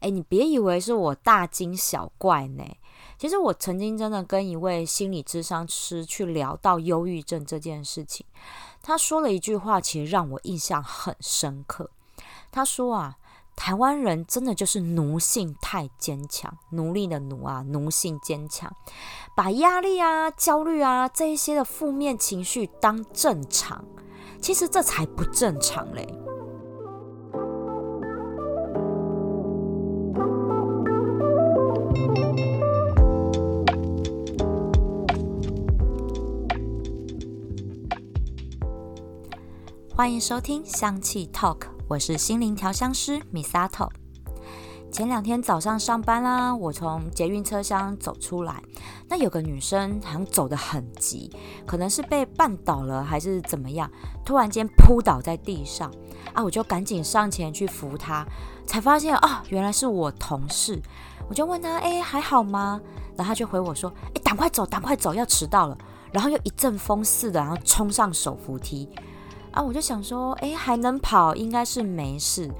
哎，你别以为是我大惊小怪呢。其实我曾经真的跟一位心理智商师去聊到忧郁症这件事情，他说了一句话，其实让我印象很深刻。他说啊，台湾人真的就是奴性太坚强，奴隶的奴啊，奴性坚强，把压力啊、焦虑啊这一些的负面情绪当正常，其实这才不正常嘞。欢迎收听香气 Talk，我是心灵调香师 Misato。前两天早上上班啦，我从捷运车厢走出来，那有个女生好像走得很急，可能是被绊倒了还是怎么样，突然间扑倒在地上啊！我就赶紧上前去扶她，才发现啊，原来是我同事。我就问她，哎，还好吗？然后她就回我说，哎，赶快走，赶快走，要迟到了。然后又一阵风似的，然后冲上手扶梯。啊，我就想说，哎，还能跑，应该是没事。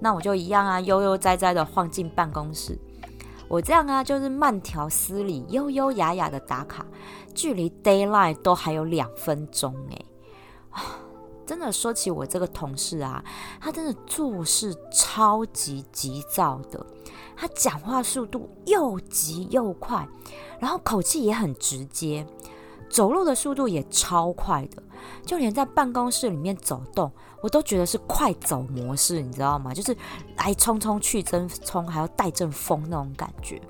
那我就一样啊，悠悠哉哉的晃进办公室。我这样啊，就是慢条斯理、优优雅雅的打卡，距离 d a y l i g h t 都还有两分钟哎。啊，真的说起我这个同事啊，他真的做事超级急躁的，他讲话速度又急又快，然后口气也很直接，走路的速度也超快的。就连在办公室里面走动，我都觉得是快走模式，你知道吗？就是来匆匆去争冲，还要带阵风那种感觉。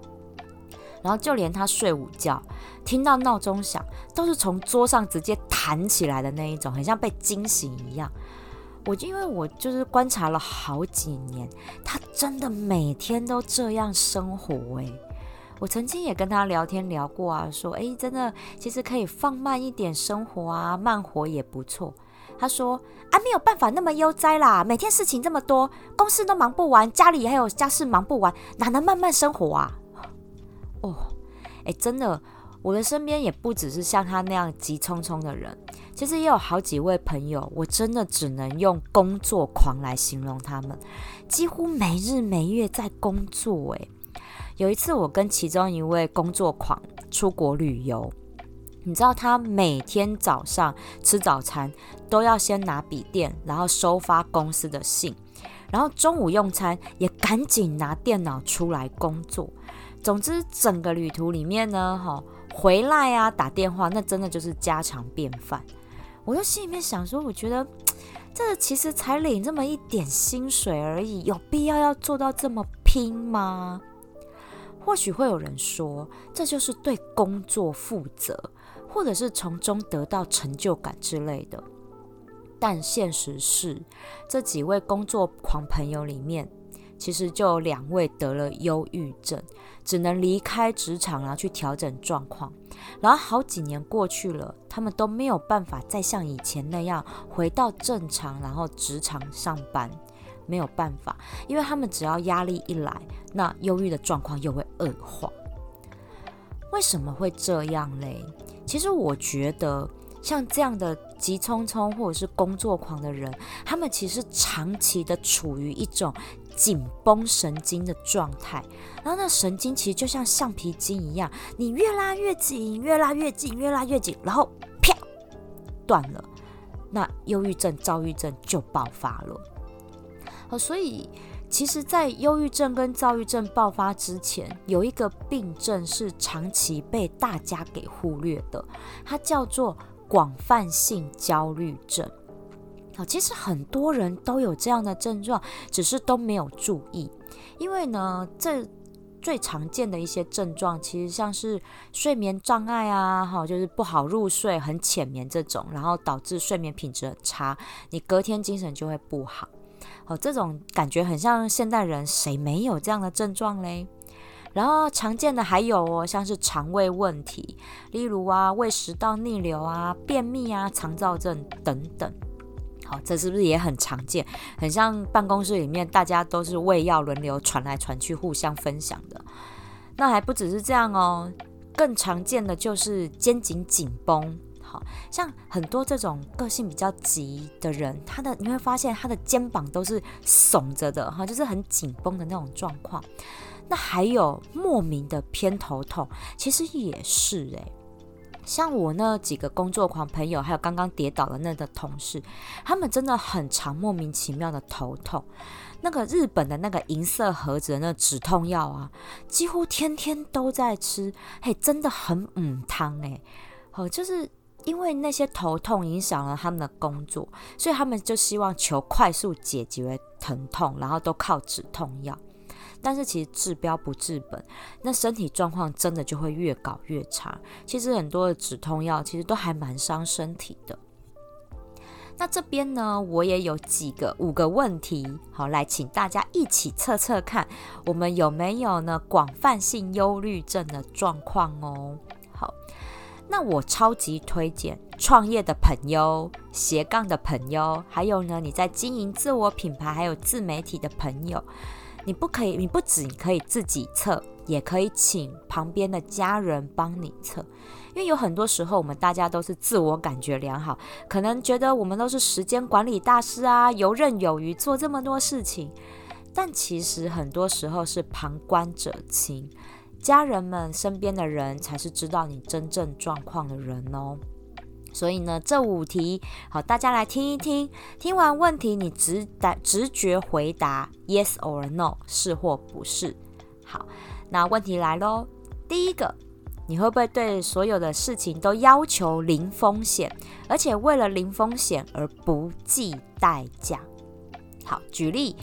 然后就连他睡午觉，听到闹钟响，都是从桌上直接弹起来的那一种，很像被惊醒一样。我就因为我就是观察了好几年，他真的每天都这样生活诶。我曾经也跟他聊天聊过啊，说诶，真的其实可以放慢一点生活啊，慢活也不错。他说啊，没有办法那么悠哉啦，每天事情这么多，公司都忙不完，家里还有家事忙不完，哪能慢慢生活啊？哦，诶，真的，我的身边也不只是像他那样急匆匆的人，其实也有好几位朋友，我真的只能用工作狂来形容他们，几乎没日没夜在工作，诶。有一次，我跟其中一位工作狂出国旅游，你知道他每天早上吃早餐都要先拿笔电，然后收发公司的信，然后中午用餐也赶紧拿电脑出来工作。总之，整个旅途里面呢，哈，回来啊打电话，那真的就是家常便饭。我就心里面想说，我觉得这其实才领这么一点薪水而已，有必要要做到这么拼吗？或许会有人说，这就是对工作负责，或者是从中得到成就感之类的。但现实是，这几位工作狂朋友里面，其实就有两位得了忧郁症，只能离开职场，然后去调整状况。然后好几年过去了，他们都没有办法再像以前那样回到正常，然后职场上班。没有办法，因为他们只要压力一来，那忧郁的状况又会恶化。为什么会这样嘞？其实我觉得，像这样的急匆匆或者是工作狂的人，他们其实长期的处于一种紧绷神经的状态，然后那神经其实就像橡皮筋一样，你越拉越紧，越拉越紧，越拉越紧，然后啪断了，那忧郁症、躁郁症就爆发了。哦，所以其实，在忧郁症跟躁郁症爆发之前，有一个病症是长期被大家给忽略的，它叫做广泛性焦虑症。哦，其实很多人都有这样的症状，只是都没有注意。因为呢，这最常见的一些症状，其实像是睡眠障碍啊，哈，就是不好入睡、很浅眠这种，然后导致睡眠品质很差，你隔天精神就会不好。哦，这种感觉很像现代人，谁没有这样的症状嘞？然后常见的还有哦，像是肠胃问题，例如啊胃食道逆流啊、便秘啊、肠燥症等等。好，这是不是也很常见？很像办公室里面大家都是胃药轮流传来传去，互相分享的。那还不只是这样哦，更常见的就是肩颈紧绷。好像很多这种个性比较急的人，他的你会发现他的肩膀都是耸着的哈，就是很紧绷的那种状况。那还有莫名的偏头痛，其实也是诶。像我那几个工作狂朋友，还有刚刚跌倒的那个同事，他们真的很常莫名其妙的头痛。那个日本的那个银色盒子的那止痛药啊，几乎天天都在吃，嘿，真的很嗯汤诶。哦，就是因为那些头痛影响了他们的工作，所以他们就希望求快速解决疼痛，然后都靠止痛药。但是其实治标不治本，那身体状况真的就会越搞越差。其实很多的止痛药其实都还蛮伤身体的。那这边呢，我也有几个五个问题，好来请大家一起测测看，我们有没有呢广泛性忧虑症的状况哦。好，那我超级推荐创业的朋友、斜杠的朋友，还有呢你在经营自我品牌还有自媒体的朋友。你不可以，你不只可以自己测，也可以请旁边的家人帮你测，因为有很多时候我们大家都是自我感觉良好，可能觉得我们都是时间管理大师啊，游刃有余做这么多事情，但其实很多时候是旁观者清，家人们身边的人才是知道你真正状况的人哦。所以呢，这五题好，大家来听一听。听完问题，你直答直觉回答 yes or no，是或不是。好，那问题来喽。第一个，你会不会对所有的事情都要求零风险，而且为了零风险而不计代价？好，举例，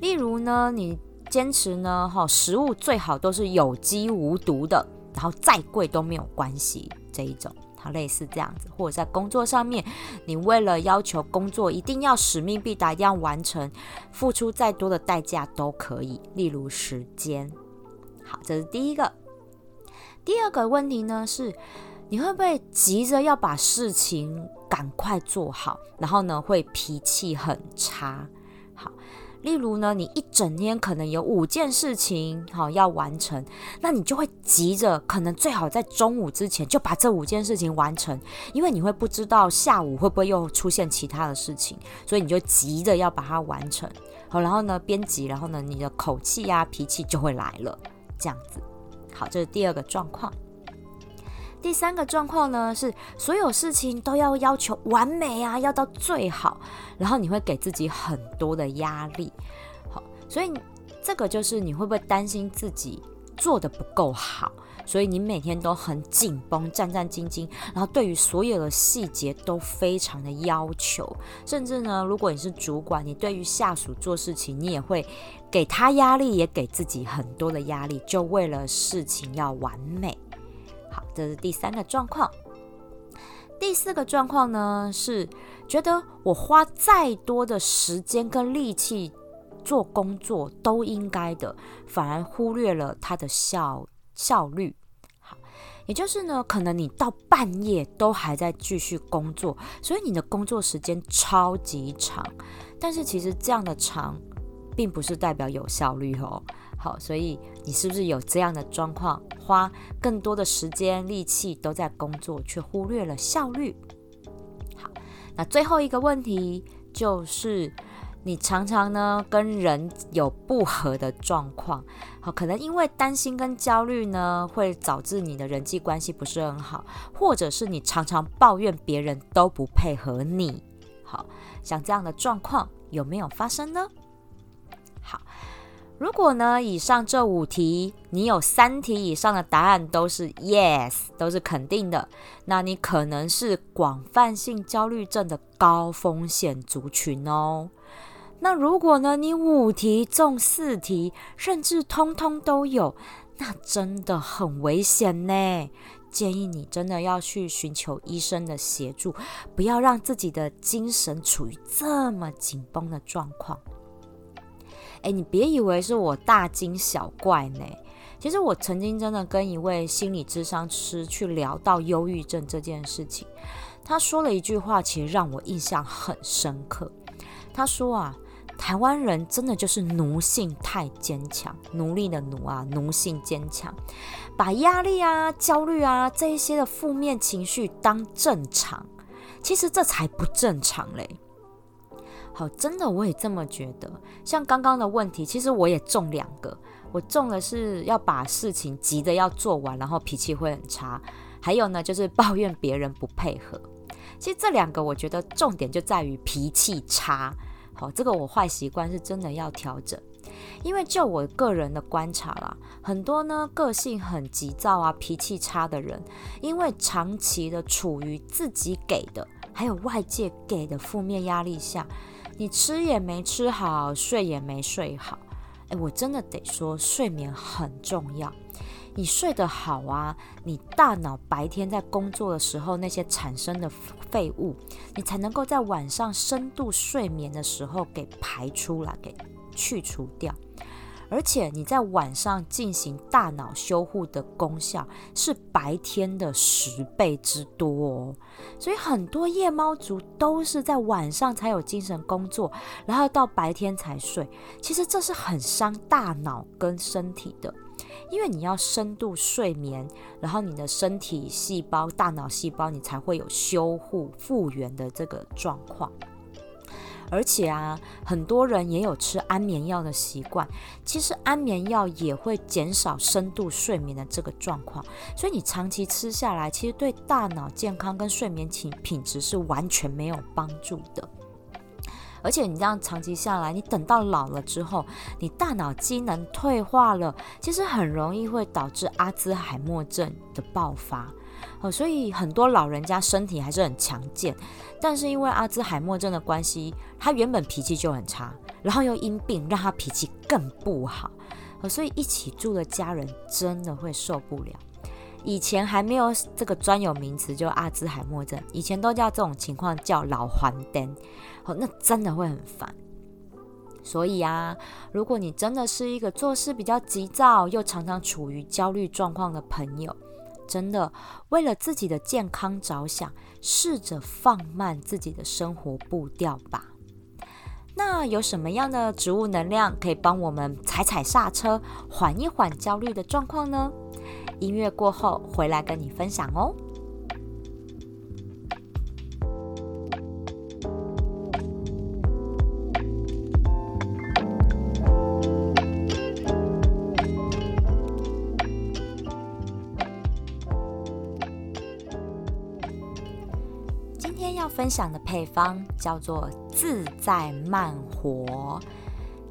例如呢，你坚持呢，哈，食物最好都是有机无毒的，然后再贵都没有关系，这一种。好，类似这样子，或者在工作上面，你为了要求工作一定要使命必达，一定要完成，付出再多的代价都可以，例如时间。好，这是第一个。第二个问题呢是，你会不会急着要把事情赶快做好，然后呢会脾气很差？好。例如呢，你一整天可能有五件事情好要完成，那你就会急着，可能最好在中午之前就把这五件事情完成，因为你会不知道下午会不会又出现其他的事情，所以你就急着要把它完成。好，然后呢，边急，然后呢，你的口气呀、脾气就会来了，这样子。好，这是第二个状况。第三个状况呢，是所有事情都要要求完美啊，要到最好，然后你会给自己很多的压力。好，所以这个就是你会不会担心自己做的不够好，所以你每天都很紧绷、战战兢兢，然后对于所有的细节都非常的要求，甚至呢，如果你是主管，你对于下属做事情，你也会给他压力，也给自己很多的压力，就为了事情要完美。这是第三个状况，第四个状况呢是觉得我花再多的时间跟力气做工作都应该的，反而忽略了它的效效率。好，也就是呢，可能你到半夜都还在继续工作，所以你的工作时间超级长，但是其实这样的长，并不是代表有效率哦。好，所以你是不是有这样的状况，花更多的时间力气都在工作，却忽略了效率？好，那最后一个问题就是，你常常呢跟人有不和的状况，好，可能因为担心跟焦虑呢，会导致你的人际关系不是很好，或者是你常常抱怨别人都不配合你，好像这样的状况有没有发生呢？好。如果呢，以上这五题你有三题以上的答案都是 yes，都是肯定的，那你可能是广泛性焦虑症的高风险族群哦。那如果呢，你五题中四题，甚至通通都有，那真的很危险呢。建议你真的要去寻求医生的协助，不要让自己的精神处于这么紧绷的状况。哎，你别以为是我大惊小怪呢。其实我曾经真的跟一位心理智商师去聊到忧郁症这件事情，他说了一句话，其实让我印象很深刻。他说啊，台湾人真的就是奴性太坚强，奴隶的奴啊，奴性坚强，把压力啊、焦虑啊这一些的负面情绪当正常，其实这才不正常嘞。好，真的我也这么觉得。像刚刚的问题，其实我也中两个，我中的是要把事情急着要做完，然后脾气会很差；还有呢，就是抱怨别人不配合。其实这两个，我觉得重点就在于脾气差。好，这个我坏习惯是真的要调整，因为就我个人的观察啦，很多呢个性很急躁啊、脾气差的人，因为长期的处于自己给的还有外界给的负面压力下，你吃也没吃好，睡也没睡好。诶，我真的得说，睡眠很重要。你睡得好啊，你大脑白天在工作的时候那些产生的废物，你才能够在晚上深度睡眠的时候给排出来，给去除掉。而且你在晚上进行大脑修护的功效是白天的十倍之多哦。所以很多夜猫族都是在晚上才有精神工作，然后到白天才睡。其实这是很伤大脑跟身体的。因为你要深度睡眠，然后你的身体细胞、大脑细胞，你才会有修复复原的这个状况。而且啊，很多人也有吃安眠药的习惯，其实安眠药也会减少深度睡眠的这个状况。所以你长期吃下来，其实对大脑健康跟睡眠品品质是完全没有帮助的。而且你这样长期下来，你等到老了之后，你大脑机能退化了，其实很容易会导致阿兹海默症的爆发。哦，所以很多老人家身体还是很强健，但是因为阿兹海默症的关系，他原本脾气就很差，然后又因病让他脾气更不好。哦，所以一起住的家人真的会受不了。以前还没有这个专有名词，就阿兹海默症，以前都叫这种情况叫老黄灯，哦，那真的会很烦。所以啊，如果你真的是一个做事比较急躁，又常常处于焦虑状况的朋友，真的为了自己的健康着想，试着放慢自己的生活步调吧。那有什么样的植物能量可以帮我们踩踩刹车，缓一缓焦虑的状况呢？音乐过后回来跟你分享哦。分享的配方叫做自在慢活。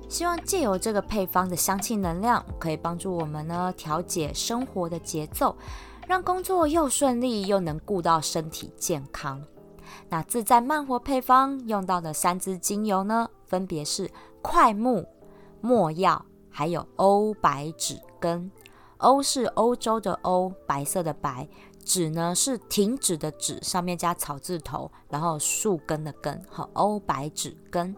希望借由这个配方的香气能量，可以帮助我们呢调节生活的节奏，让工作又顺利又能顾到身体健康。那自在慢活配方用到的三支精油呢，分别是快木、没药，还有欧白芷根。欧是欧洲的欧，白色的白；芷呢是停止的止，上面加草字头，然后树根的根，和欧白芷根。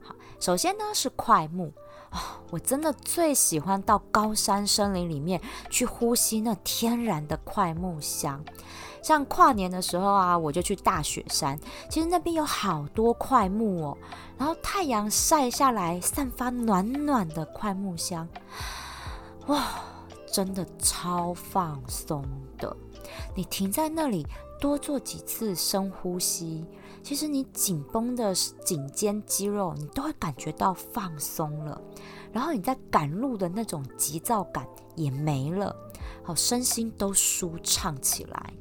好首先呢是快木啊，我真的最喜欢到高山森林里面去呼吸那天然的快木香。像跨年的时候啊，我就去大雪山，其实那边有好多快木哦，然后太阳晒下来，散发暖暖的快木香，哇，真的超放松的。你停在那里多做几次深呼吸。其实你紧绷的颈肩肌肉，你都会感觉到放松了，然后你在赶路的那种急躁感也没了，好，身心都舒畅起来。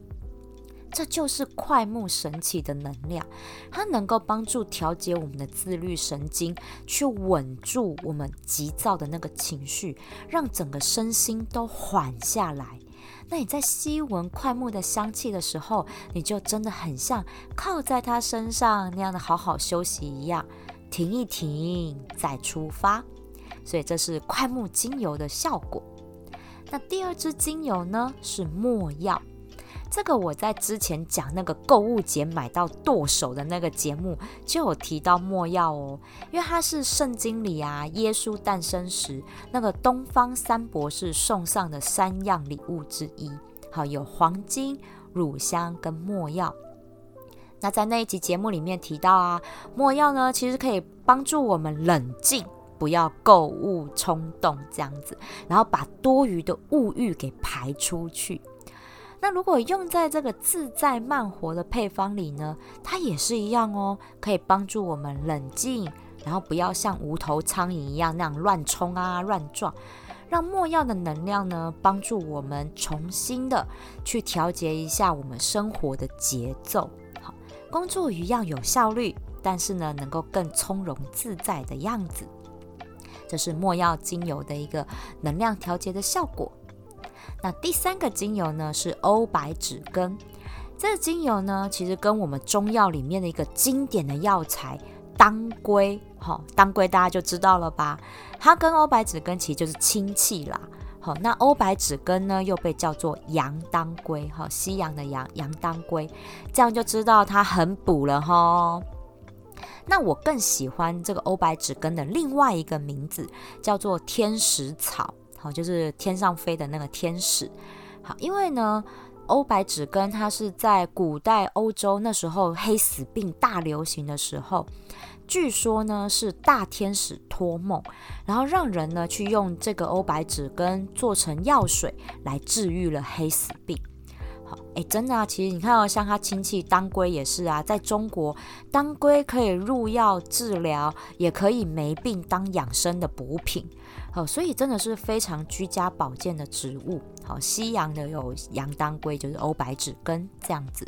这就是快木神奇的能量，它能够帮助调节我们的自律神经，去稳住我们急躁的那个情绪，让整个身心都缓下来。那你在吸闻快木的香气的时候，你就真的很像靠在他身上那样的好好休息一样，停一停再出发。所以这是快木精油的效果。那第二支精油呢是没药。这个我在之前讲那个购物节买到剁手的那个节目就有提到墨药哦，因为它是圣经里啊耶稣诞生时那个东方三博士送上的三样礼物之一，好有黄金、乳香跟墨药。那在那一集节目里面提到啊，墨药呢其实可以帮助我们冷静，不要购物冲动这样子，然后把多余的物欲给排出去。那如果用在这个自在慢活的配方里呢，它也是一样哦，可以帮助我们冷静，然后不要像无头苍蝇一样那样乱冲啊乱撞，让墨药的能量呢帮助我们重新的去调节一下我们生活的节奏，好，工作一样有效率，但是呢能够更从容自在的样子，这是墨药精油的一个能量调节的效果。那第三个精油呢是欧白芷根，这个精油呢其实跟我们中药里面的一个经典的药材当归，哈，当归大家就知道了吧？它跟欧白芷根其实就是亲戚啦。好，那欧白芷根呢又被叫做洋当归，哈，西洋的洋洋当归，这样就知道它很补了哈。那我更喜欢这个欧白芷根的另外一个名字叫做天使草。好，就是天上飞的那个天使。好，因为呢，欧白芷根它是在古代欧洲那时候黑死病大流行的时候，据说呢是大天使托梦，然后让人呢去用这个欧白芷根做成药水来治愈了黑死病。好，哎，真的啊，其实你看哦，像他亲戚当归也是啊，在中国，当归可以入药治疗，也可以没病当养生的补品。好，所以真的是非常居家保健的植物。好，西洋的有洋当归，就是欧白芷根这样子。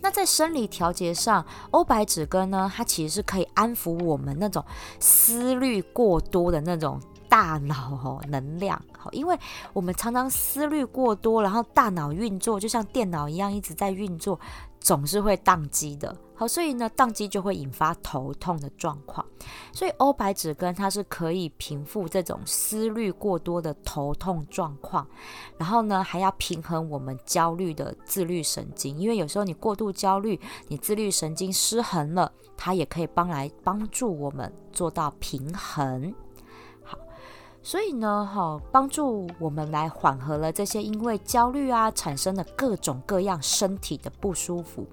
那在生理调节上，欧白芷根呢，它其实是可以安抚我们那种思虑过多的那种。大脑哦，能量好，因为我们常常思虑过多，然后大脑运作就像电脑一样一直在运作，总是会宕机的。好，所以呢，宕机就会引发头痛的状况。所以欧白芷根它是可以平复这种思虑过多的头痛状况，然后呢，还要平衡我们焦虑的自律神经，因为有时候你过度焦虑，你自律神经失衡了，它也可以帮来帮助我们做到平衡。所以呢，哈，帮助我们来缓和了这些因为焦虑啊产生的各种各样身体的不舒服。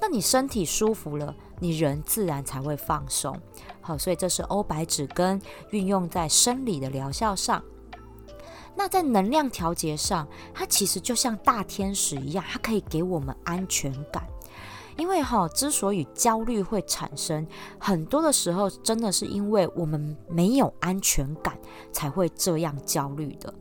那你身体舒服了，你人自然才会放松。好，所以这是欧白芷根运用在生理的疗效上。那在能量调节上，它其实就像大天使一样，它可以给我们安全感。因为哈，之所以焦虑会产生，很多的时候真的是因为我们没有安全感才会这样焦虑的。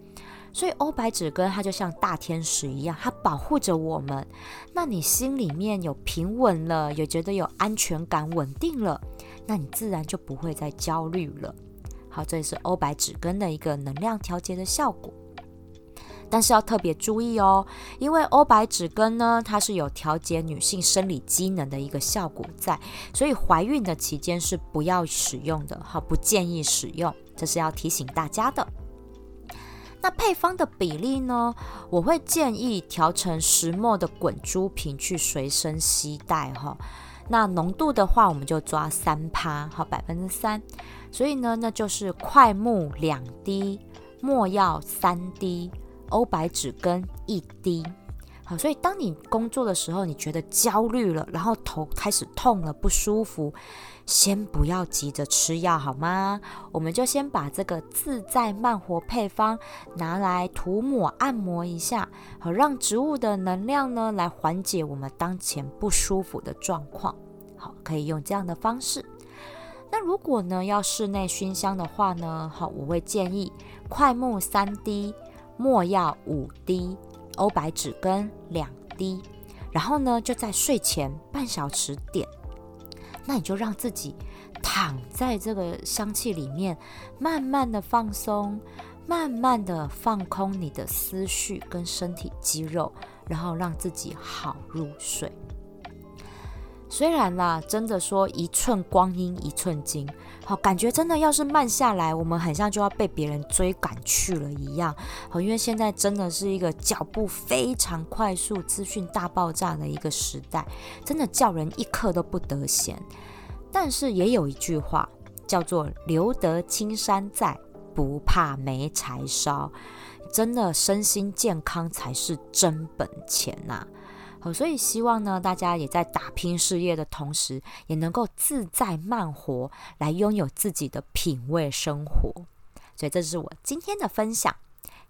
所以欧白芷根它就像大天使一样，它保护着我们。那你心里面有平稳了，也觉得有安全感、稳定了，那你自然就不会再焦虑了。好，这也是欧白芷根的一个能量调节的效果。但是要特别注意哦，因为欧白芷根呢，它是有调节女性生理机能的一个效果在，所以怀孕的期间是不要使用的，好，不建议使用，这是要提醒大家的。那配方的比例呢，我会建议调成石墨的滚珠瓶去随身携带哈。那浓度的话，我们就抓三趴，好，百分之三，所以呢，那就是快木两滴，墨药三滴。欧白芷根一滴，好，所以当你工作的时候，你觉得焦虑了，然后头开始痛了，不舒服，先不要急着吃药，好吗？我们就先把这个自在慢活配方拿来涂抹按摩一下，好，让植物的能量呢来缓解我们当前不舒服的状况，好，可以用这样的方式。那如果呢要室内熏香的话呢，好，我会建议快木三滴。墨药五滴，欧白芷根两滴，然后呢，就在睡前半小时点。那你就让自己躺在这个香气里面，慢慢的放松，慢慢的放空你的思绪跟身体肌肉，然后让自己好入睡。虽然啦，真的说一寸光阴一寸金，好感觉真的要是慢下来，我们很像就要被别人追赶去了一样。好，因为现在真的是一个脚步非常快速、资讯大爆炸的一个时代，真的叫人一刻都不得闲。但是也有一句话叫做“留得青山在，不怕没柴烧”，真的身心健康才是真本钱呐。所以希望呢，大家也在打拼事业的同时，也能够自在慢活，来拥有自己的品味生活。所以这是我今天的分享，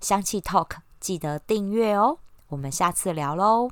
香气 Talk，记得订阅哦。我们下次聊喽。